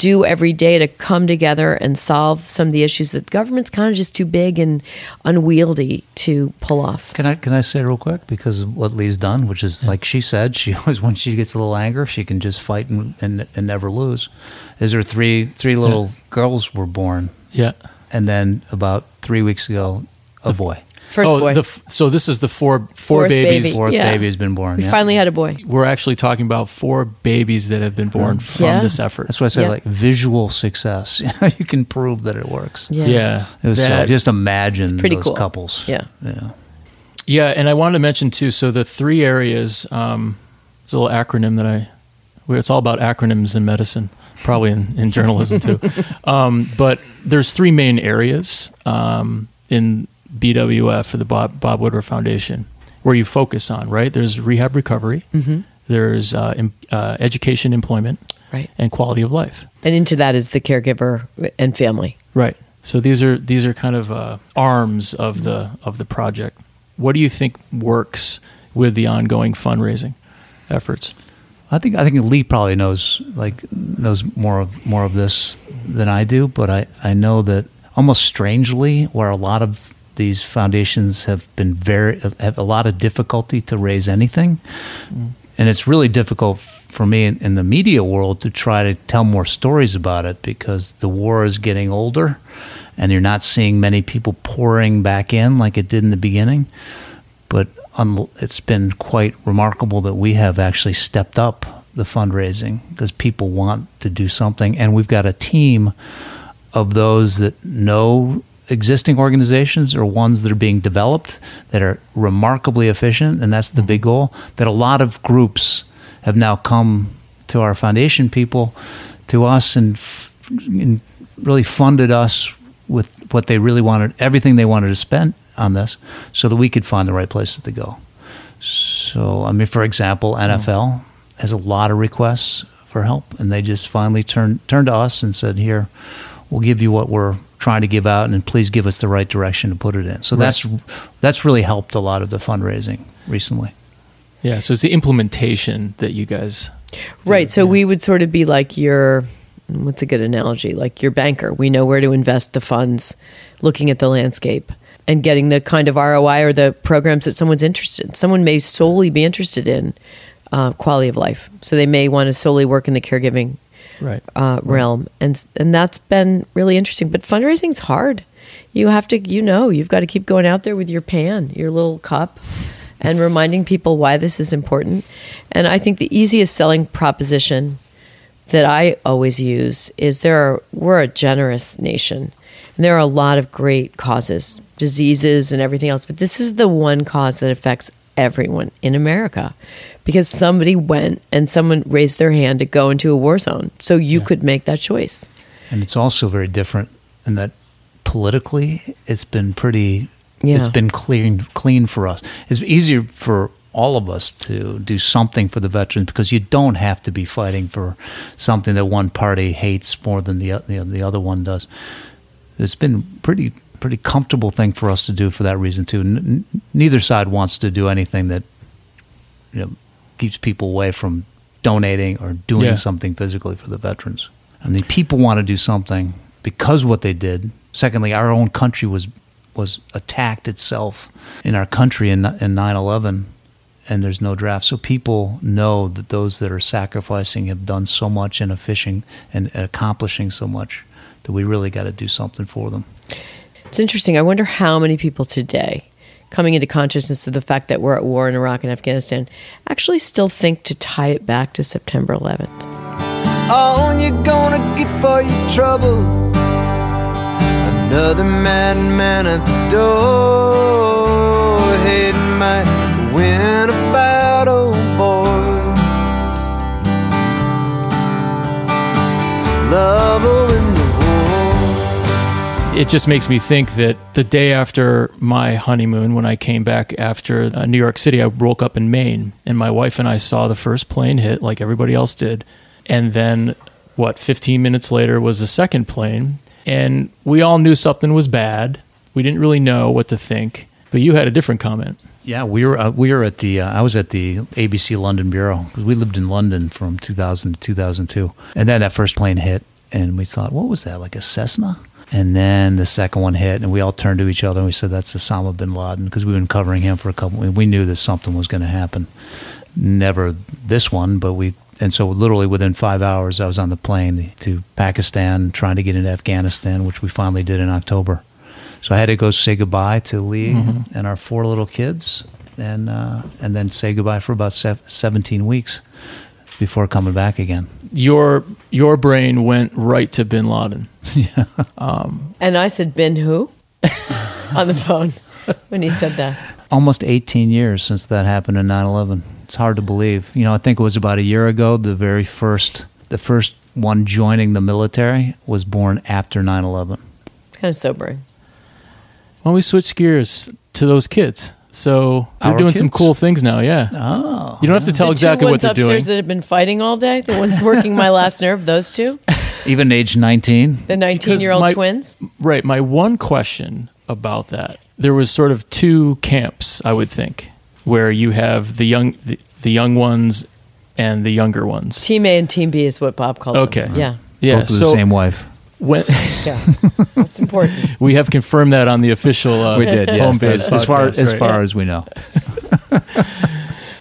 do every day to come together and solve some of the issues that the government's kind of just too big and unwieldy to pull off Can I can I say real quick because of what Lee's done, which is like she said, she always when she gets a little anger, she can just fight and, and, and never lose. Is there three three little girls were born, Yeah. and then about three weeks ago, a boy. First oh, boy The, f- so this is the four four Fourth babies. baby. Fourth Yeah. baby has been born. we yeah. finally had a boy We're actually talking about four babies that have been born from Yeah. this effort. That's why I said Yeah. like visual success. you can prove that it works. yeah, yeah. It was so, That- just imagine pretty those cool. couples. Yeah. yeah. Yeah, and I wanted to mention too. So the three areas. Um, there's a little acronym that I. well, It's all about acronyms in medicine, probably in, in journalism too. Um, but there's three main areas um, in BWF for the Bob, Bob Woodruff Foundation where you focus on. Right. There's rehab recovery. Mm-hmm. There's uh, em, uh, education, employment, right and quality of life. and into that is the caregiver and family Right. So these are these are kind of uh, arms of the of the project. What do you think works with the ongoing fundraising efforts? I think I think Lee probably knows like knows more of more of this than I do, but I, I know that almost strangely, where a lot of these foundations have been very have a lot of difficulty to raise anything, mm. and it's really difficult for me in, in the media world to try to tell more stories about it because the war is getting older, and you're not seeing many people pouring back in like it did in the beginning. But un- it's been quite remarkable that we have actually stepped up the fundraising because people want to do something, and we've got a team of those that know existing organizations or ones that are being developed that are remarkably efficient, and that's the big goal. That a lot of groups have now come to our foundation people, to us, and, f- and really funded us with what they really wanted, everything they wanted to spend on this, so that we could find the right places to go. So, I mean, for example, mm. NFL has a lot of requests for help, and they just finally turned turned to us and said, "Here, we'll give you what we're trying to give out, and please give us the right direction to put it in." So that's that's really helped a lot of the fundraising recently. Yeah, so it's the implementation that you guys. Right. So we would sort of be like your what's a good analogy? Like your banker. We know where to invest the funds, looking at the landscape and getting the kind of ROI or the programs that someone's interested in. Someone may solely be interested in uh, quality of life. So they may want to solely work in the caregiving Right. uh, realm, and and that's been really interesting. But fundraising's hard. You have to, you know, you've got to keep going out there with your pan, your little cup, and reminding people why this is important. And I think the easiest selling proposition that I always use is there are we're a generous nation, and there are a lot of great causes, diseases, and everything else. But this is the one cause that affects everyone in America because somebody went and someone raised their hand to go into a war zone. So you could make that choice. and it's also very different in that politically it's been pretty Yeah. it's been clean clean for us it's easier for all of us to do something for the veterans because you don't have to be fighting for something that one party hates more than the you know, the other one does it's been pretty pretty comfortable thing for us to do for that reason too N- neither side wants to do anything that you know keeps people away from donating or doing Yeah. something physically for the veterans. I mean, people want to do something because what they did. Secondly, our own country was was attacked itself in our country in in 9/11 and there's no draft. So people know that those that are sacrificing have done so much and fishing and accomplishing so much that we really got to do something for them. It's interesting. I wonder how many people today, coming into consciousness of the fact that we're at war in Iraq and Afghanistan, actually still think to tie it back to September 11th. All you're gonna get for your trouble. Another madman at the door. Win a battle, boys. Love It just makes me think that the day after my honeymoon, when I came back after uh, New York City, I woke up in Maine, and my wife and I saw the first plane hit, like everybody else did. And then, what, 15 minutes later was the second plane, and we all knew something was bad. We didn't really know what to think, but you had a different comment. Yeah, we were uh, we were at the uh, I was at the ABC London bureau because we lived in London from 2000 to 2002, and then that first plane hit, and we thought, what was that, like a Cessna? And then the second one hit, and we all turned to each other and we said, "That's Osama bin Laden," because we've been covering him for a couple. We knew that something was going to happen. Never this one, but we. And so, literally within five hours, I was on the plane to Pakistan, trying to get into Afghanistan, which we finally did in October. So I had to go say goodbye to Lee and our four little kids, and uh, and then say goodbye for about sev- seventeen weeks before coming back again. Your your brain went right to Bin Laden. Yeah, um, And I said, Bin who? on the phone when he said that. Almost eighteen years since that happened in 9-11. It's hard to believe. You know, I think it was about a year ago. The very first, the first one joining the military was born after 9-11. Kind of sobering. Why don't we switch gears to those kids? So they're Our doing some kids? cool things now. Yeah. Oh, You don't have to tell the exactly two what ones they're doing. upstairs that have been fighting all day, the ones working my last nerve, those two, even age nineteen. the 19 year old my- twins. Right. My one question about that, there was sort of two camps, I would think, where you have the young, the, the young ones and the younger ones. Team A and Team B is what Bob called it. Okay. them. Yeah. Yeah. Both with so the same wife. When Yeah. That's important. we have confirmed that on the official uh, We did, home yes. base as, as far podcast, as right. far as we know.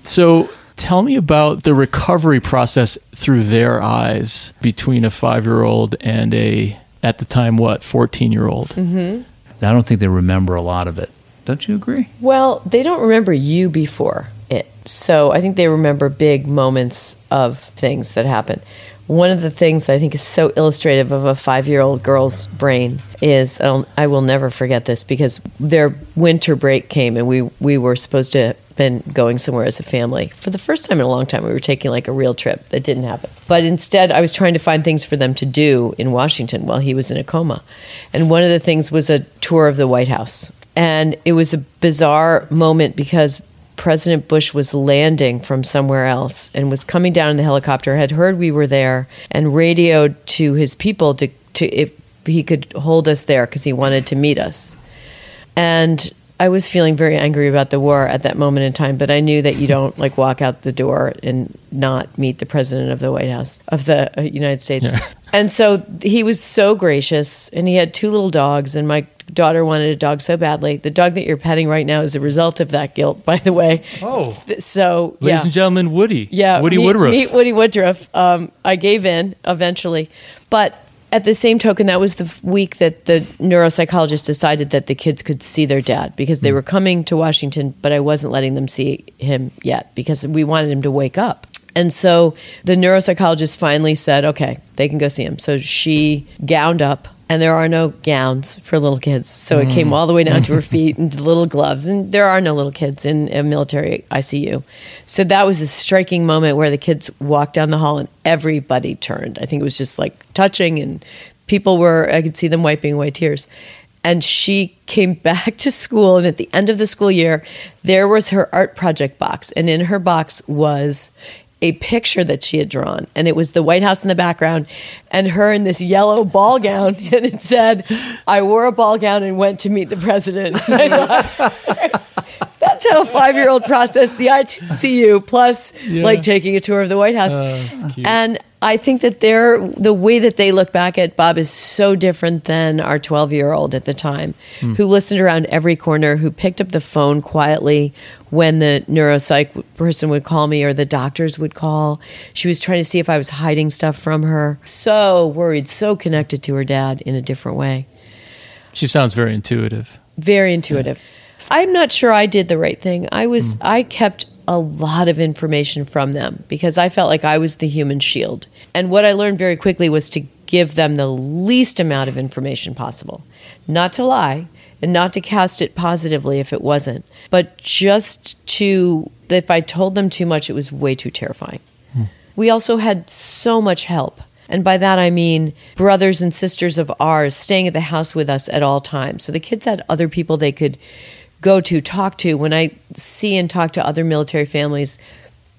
So tell me about the recovery process through their eyes between a five year old and a at the time what fourteen year old. Mm-hmm. I don't think they remember a lot of it. Don't you agree? Well, they don't remember you before it. So I think they remember big moments of things that happen. One of the things I think is so illustrative of a five year old girl's brain is I'll, I will never forget this because their winter break came and we, we were supposed to have been going somewhere as a family. For the first time in a long time, we were taking like a real trip. That didn't happen. But instead, I was trying to find things for them to do in Washington while he was in a coma. And one of the things was a tour of the White House. And it was a bizarre moment because President Bush was landing from somewhere else and was coming down in the helicopter, had heard we were there, and radioed to his people to, to if he could hold us there because he wanted to meet us. And I was feeling very angry about the war at that moment in time, but I knew that you don't like walk out the door and not meet the president of the White House of the uh, United States. Yeah. And so he was so gracious, and he had two little dogs, and my daughter wanted a dog so badly. The dog that you're petting right now is a result of that guilt, by the way. Oh. So, Ladies yeah. and gentlemen, Woody. Yeah, Woody meet, Woodruff. Meet Woody Woodruff. Um, I gave in eventually, but at the same token, that was the week that the neuropsychologist decided that the kids could see their dad because they were coming to Washington, but I wasn't letting them see him yet because we wanted him to wake up. And so the neuropsychologist finally said, okay, they can go see him. So she gowned up, and there are no gowns for little kids. So it came mm. all the way down to her feet and little gloves. And there are no little kids in a military ICU. So that was a striking moment where the kids walked down the hall and everybody turned. I think it was just like touching, and people were, I could see them wiping away tears. And she came back to school, and at the end of the school year, there was her art project box. And in her box was a picture that she had drawn, and it was the White House in the background, and her in this yellow ball gown, and it said, "I wore a ball gown and went to meet the president." That's how a five-year-old processed the ICU, plus like taking a tour of the White House. Oh, and I think that they're the way that they look back at Bob is so different than our 12-year-old at the time, hmm. who listened around every corner, who picked up the phone quietly when the neuropsych person would call me or the doctors would call. She was trying to see if I was hiding stuff from her. So worried, so connected to her dad in a different way She sounds very intuitive. very intuitive. I'm not sure I did the right thing. I was hmm. I kept a lot of information from them because I felt like I was the human shield. And what I learned very quickly was to give them the least amount of information possible. Not to lie and not to cast it positively if it wasn't, but just to if I told them too much it was way too terrifying. Hmm. We also had so much help. And by that I mean brothers and sisters of ours staying at the house with us at all times. So the kids had other people they could go to, talk to. When I see and talk to other military families,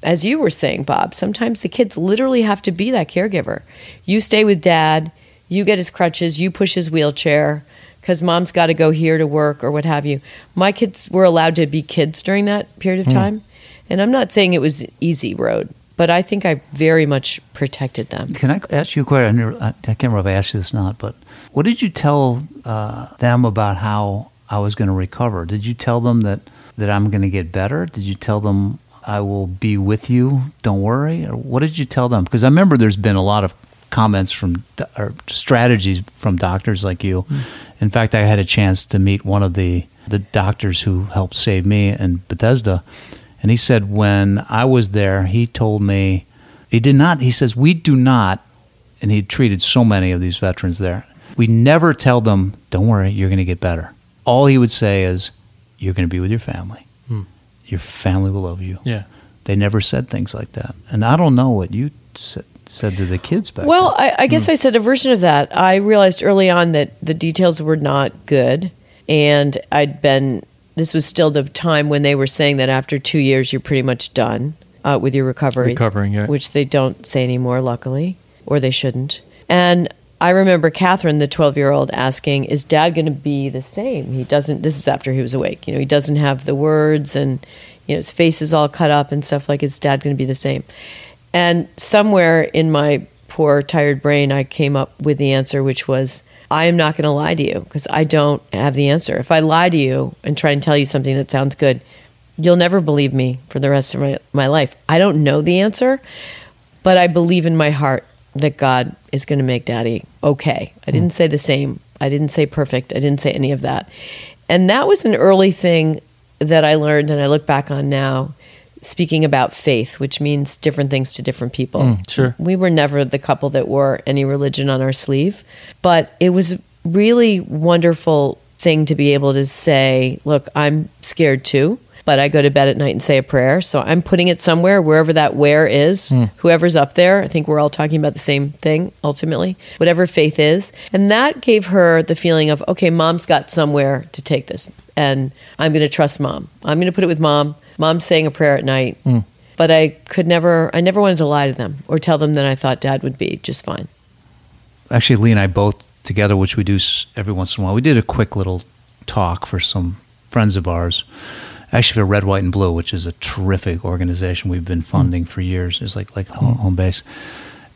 as you were saying, Bob, sometimes the kids literally have to be that caregiver. You stay with dad, you get his crutches, you push his wheelchair because mom's got to go here to work or what have you. My kids were allowed to be kids during that period of time. And I'm not saying it was an easy road, but I think I very much protected them. Can I ask you a question? I can't remember if I asked you this or not, but what did you tell uh, them about how I was going to recover? Did you tell them that, that I'm going to get better? Did you tell them I will be with you? Don't worry. Or what did you tell them? Because I remember there's been a lot of comments from or strategies from doctors like you. Hmm. In fact, I had a chance to meet one of the the doctors who helped save me in Bethesda, and he said when I was there, he told me he did not. He says we do not, and he treated so many of these veterans there. We never tell them, "Don't worry, you're going to get better." All he would say is, "You're going to be with your family. Your family will love you." Yeah. They never said things like that, and I don't know what you said, said to the kids back. Well, then. I, I guess I said a version of that. I realized early on that the details were not good, and I'd been. This was still the time when they were saying that after two years you're pretty much done uh, with your recovery, Recovering, yeah. which they don't say anymore, luckily, or they shouldn't. And I remember Catherine, the 12 year old, asking, "Is Dad going to be the same? He doesn't. This is after he was awake. You know, he doesn't have the words, and you know, his face is all cut up and stuff. Like, is Dad going to be the same?" And somewhere in my poor, tired brain, I came up with the answer, which was, I am not going to lie to you because I don't have the answer. If I lie to you and try and tell you something that sounds good, you'll never believe me for the rest of my, my life. I don't know the answer, but I believe in my heart that God is going to make daddy okay. I didn't say the same. I didn't say perfect. I didn't say any of that. And that was an early thing that I learned and I look back on now speaking about faith, which means different things to different people. Mm, sure. We were never the couple that wore any religion on our sleeve, but it was a really wonderful thing to be able to say, look, I'm scared too, but I go to bed at night and say a prayer. So I'm putting it somewhere, wherever that where is, hmm. whoever's up there. I think we're all talking about the same thing ultimately, whatever faith is. And that gave her the feeling of, okay, mom's got somewhere to take this. And I'm going to trust mom. I'm going to put it with mom. Mom's saying a prayer at night. Hmm. But I could never, I never wanted to lie to them or tell them that I thought dad would be just fine. Actually, Lee and I both together, which we do every once in a while, we did a quick little talk for some friends of ours. Actually, for Red, White, and Blue, which is a terrific organization we've been hmm. funding for years. It's like like home, hmm. home base.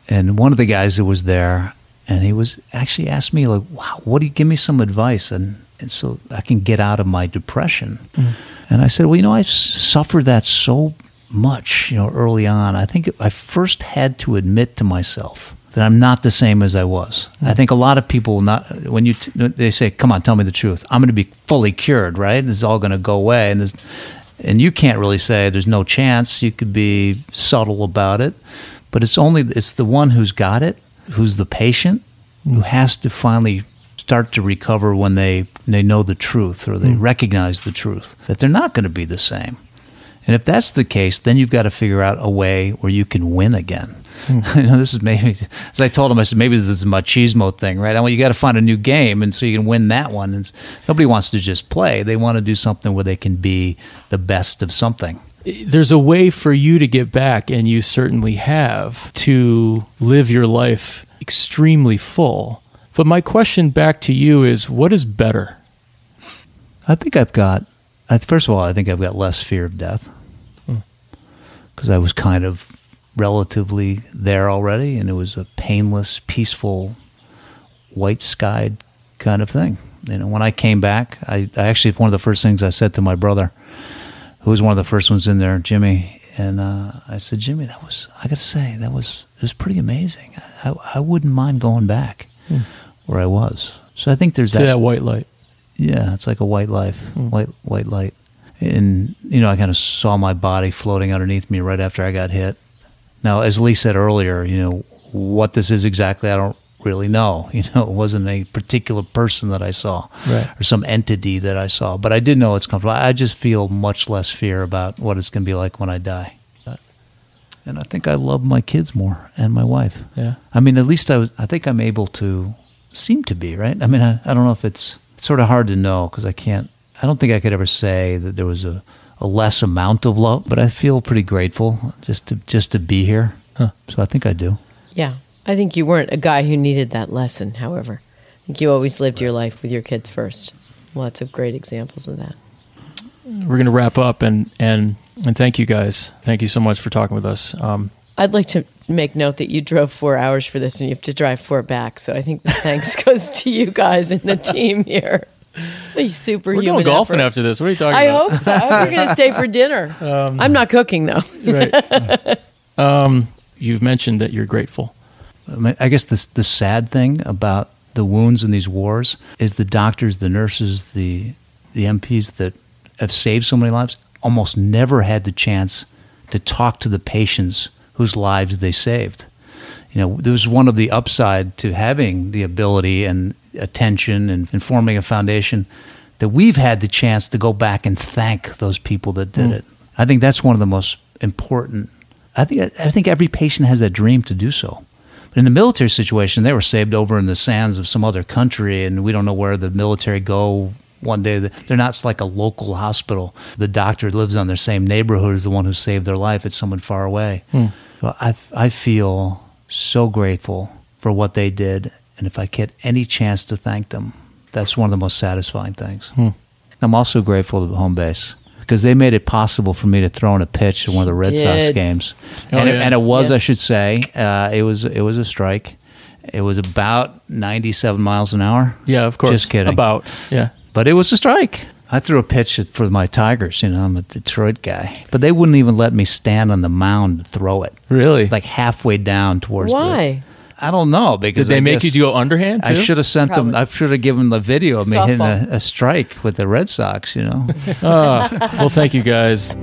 And one of the guys that was there, and he was actually asked me like, "Wow, what do you give me some advice?" And and so I can get out of my depression. Hmm. And I said, "Well, you know, I suffered that so much, you know, early on. I think I first had to admit to myself." That I'm not the same as I was. I think a lot of people will not when you t- they say, "Come on, tell me the truth." I'm going to be fully cured, right? This is all going to go away, and there's, and you can't really say there's no chance. You could be subtle about it, but it's only it's the one who's got it, who's the patient, who has to finally start to recover when they they know the truth or they hmm. recognize the truth that they're not going to be the same. And if that's the case, then you've got to figure out a way where you can win again. you know, this is maybe, as I told him, I said, maybe this is a machismo thing, right? I want you got to find a new game, and so you can win that one. And nobody wants to just play; they want to do something where they can be the best of something. there's a way for you to get back, and you certainly have, to live your life extremely full. But my question back to you is what is better? I think I've got. First of all, I think I've got less fear of death hmm. because I was kind of relatively there already, and it was a painless, peaceful, white skied kind of thing. You know, when I came back, I, I actually one of the first things I said to my brother, who was one of the first ones in there, Jimmy, and uh, I said, Jimmy, that was I got to say that was it was pretty amazing. I, I, I wouldn't mind going back where I was. So I think there's To that white light. yeah, it's like a white life, white white light. And you know, I kind of saw my body floating underneath me right after I got hit. Now, as Lee said earlier, you know what this is exactly, I don't really know. You know, it wasn't a particular person that I saw Right. or some entity that I saw, but I did know it's comfortable. I just feel much less fear about what it's going to be like when I die. And I think I love my kids more and my wife. Yeah. I mean, at least I was. I think I'm able to seem to be right. I mean, I, I don't know if it's, it's sort of hard to know because I can't. I don't think I could ever say that there was a, a less amount of love, but I feel pretty grateful just to just to be here. Huh. So I think I do. Yeah. I think you weren't a guy who needed that lesson, however. I think you always lived your life with your kids first. Lots of great examples of that. We're going to wrap up, and, and, and thank you guys. Thank you so much for talking with us. Um, I'd like to make note that you drove four hours for this and you have to drive four back. So I think the thanks goes to you guys and the team here. It's a we're superhuman. going golfing effort. after this. What are you talking I about? hope so. I hope you're going to stay for dinner. I'm not cooking though. right. um, you've mentioned that you're grateful. I, mean, I guess the the sad thing about the wounds in these wars is the doctors, the nurses, the the MPs that have saved so many lives almost never had the chance to talk to the patients whose lives they saved. You know, there was one of the upside to having the ability and attention and, and forming a foundation that we've had the chance to go back and thank those people that did mm. it. I think that's one of the most important. I think I think every patient has that dream to do so. But in the military situation, they were saved over in the sands of some other country, and we don't know where the military go one day. They're not like a local hospital. The doctor lives on their same neighborhood as the one who saved their life. It's someone far away. Hmm. So I, I feel so grateful for what they did, and if I get any chance to thank them, that's one of the most satisfying things. I'm also grateful to home base because they made it possible for me to throw in a pitch at one of the Red Sox games, Oh, and, it, and it was, Yeah. I should say, uh, it was it was a strike. It was about 97 miles an hour. Yeah, of course. Just kidding. About, yeah. But it was a strike. I threw a pitch for my Tigers. You know, I'm a Detroit guy, but they wouldn't even let me stand on the mound to throw it. Really? Like halfway down towards. the- Why? I don't know Did because they I make you go underhand too? I should have sent them. I should have given the video of me hitting a, a strike with the Red Sox. You know. Ah, well, thank you guys.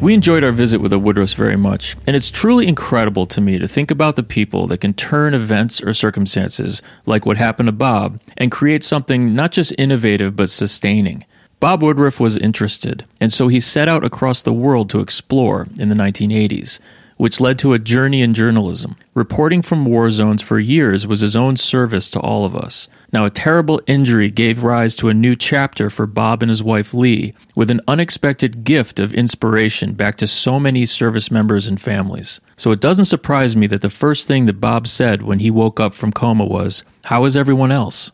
We enjoyed our visit with the Woodruffs very much, and it's truly incredible to me to think about the people that can turn events or circumstances, like what happened to Bob, and create something not just innovative but sustaining. Bob Woodruff was interested, and so he set out across the world to explore in the 1980s, which led to a journey in journalism. Reporting from war zones for years was his own service to all of us. Now, a terrible injury gave rise to a new chapter for Bob and his wife Lee, with an unexpected gift of inspiration back to so many service members and families. So it doesn't surprise me that the first thing that Bob said when he woke up from coma was, How is everyone else?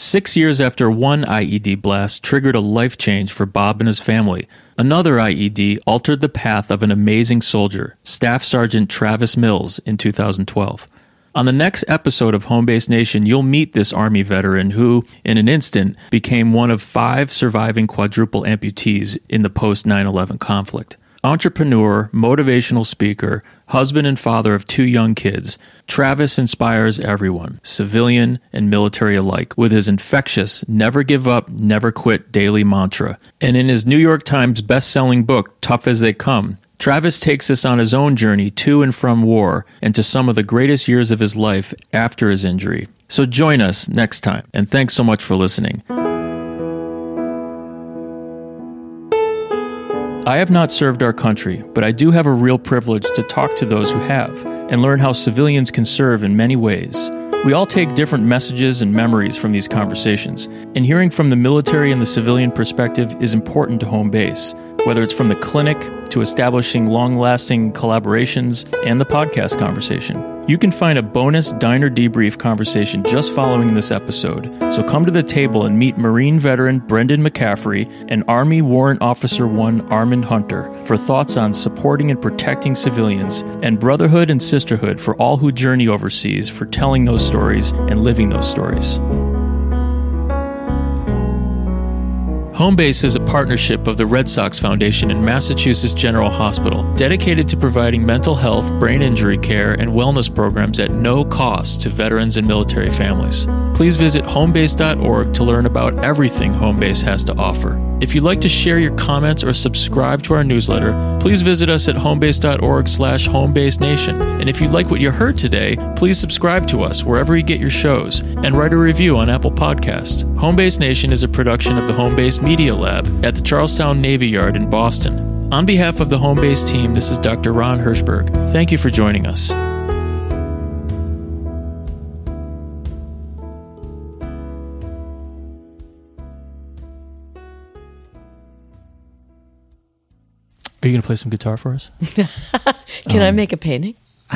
Six years after one IED blast triggered a life change for Bob and his family, another IED altered the path of an amazing soldier, Staff Sergeant Travis Mills, in 2012. On the next episode of Home Base Nation, you'll meet this Army veteran who, in an instant, became one of five surviving quadruple amputees in the post 9 11 conflict. Entrepreneur, motivational speaker, husband and father of two young kids, Travis inspires everyone, civilian and military alike, with his infectious, never give up, never quit daily mantra. And in his New York Times best-selling book, Tough as They Come, Travis takes us on his own journey to and from war and to some of the greatest years of his life after his injury. So join us next time, and thanks so much for listening. I have not served our country, but I do have a real privilege to talk to those who have and learn how civilians can serve in many ways. We all take different messages and memories from these conversations, and hearing from the military and the civilian perspective is important to home base, whether it's from the clinic to establishing long lasting collaborations and the podcast conversation. You can find a bonus diner debrief conversation just following this episode. So come to the table and meet Marine veteran Brendan McCaffrey and Army Warrant Officer 1 Armand Hunter for thoughts on supporting and protecting civilians and brotherhood and sisterhood for all who journey overseas for telling those stories and living those stories. Homebase is a partnership of the Red Sox Foundation and Massachusetts General Hospital, dedicated to providing mental health, brain injury care, and wellness programs at no cost to veterans and military families. Please visit homebase.org to learn about everything Homebase has to offer. If you'd like to share your comments or subscribe to our newsletter, please visit us at homebase.org slash homebasenation. And if you like what you heard today, please subscribe to us wherever you get your shows and write a review on Apple Podcasts. Homebase Nation is a production of the Homebase Media Lab at the Charlestown Navy Yard in Boston. On behalf of the Homebase team, this is Dr. Ron Hirschberg. Thank you for joining us. Are you going to play some guitar for us? Can I make a painting?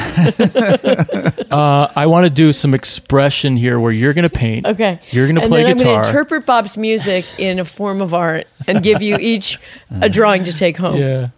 Uh, I want to do some expression here where you're going to paint. Okay. You're going to play then I'm going to interpret Bob's music in a form of art and give you each a drawing to take home. yeah.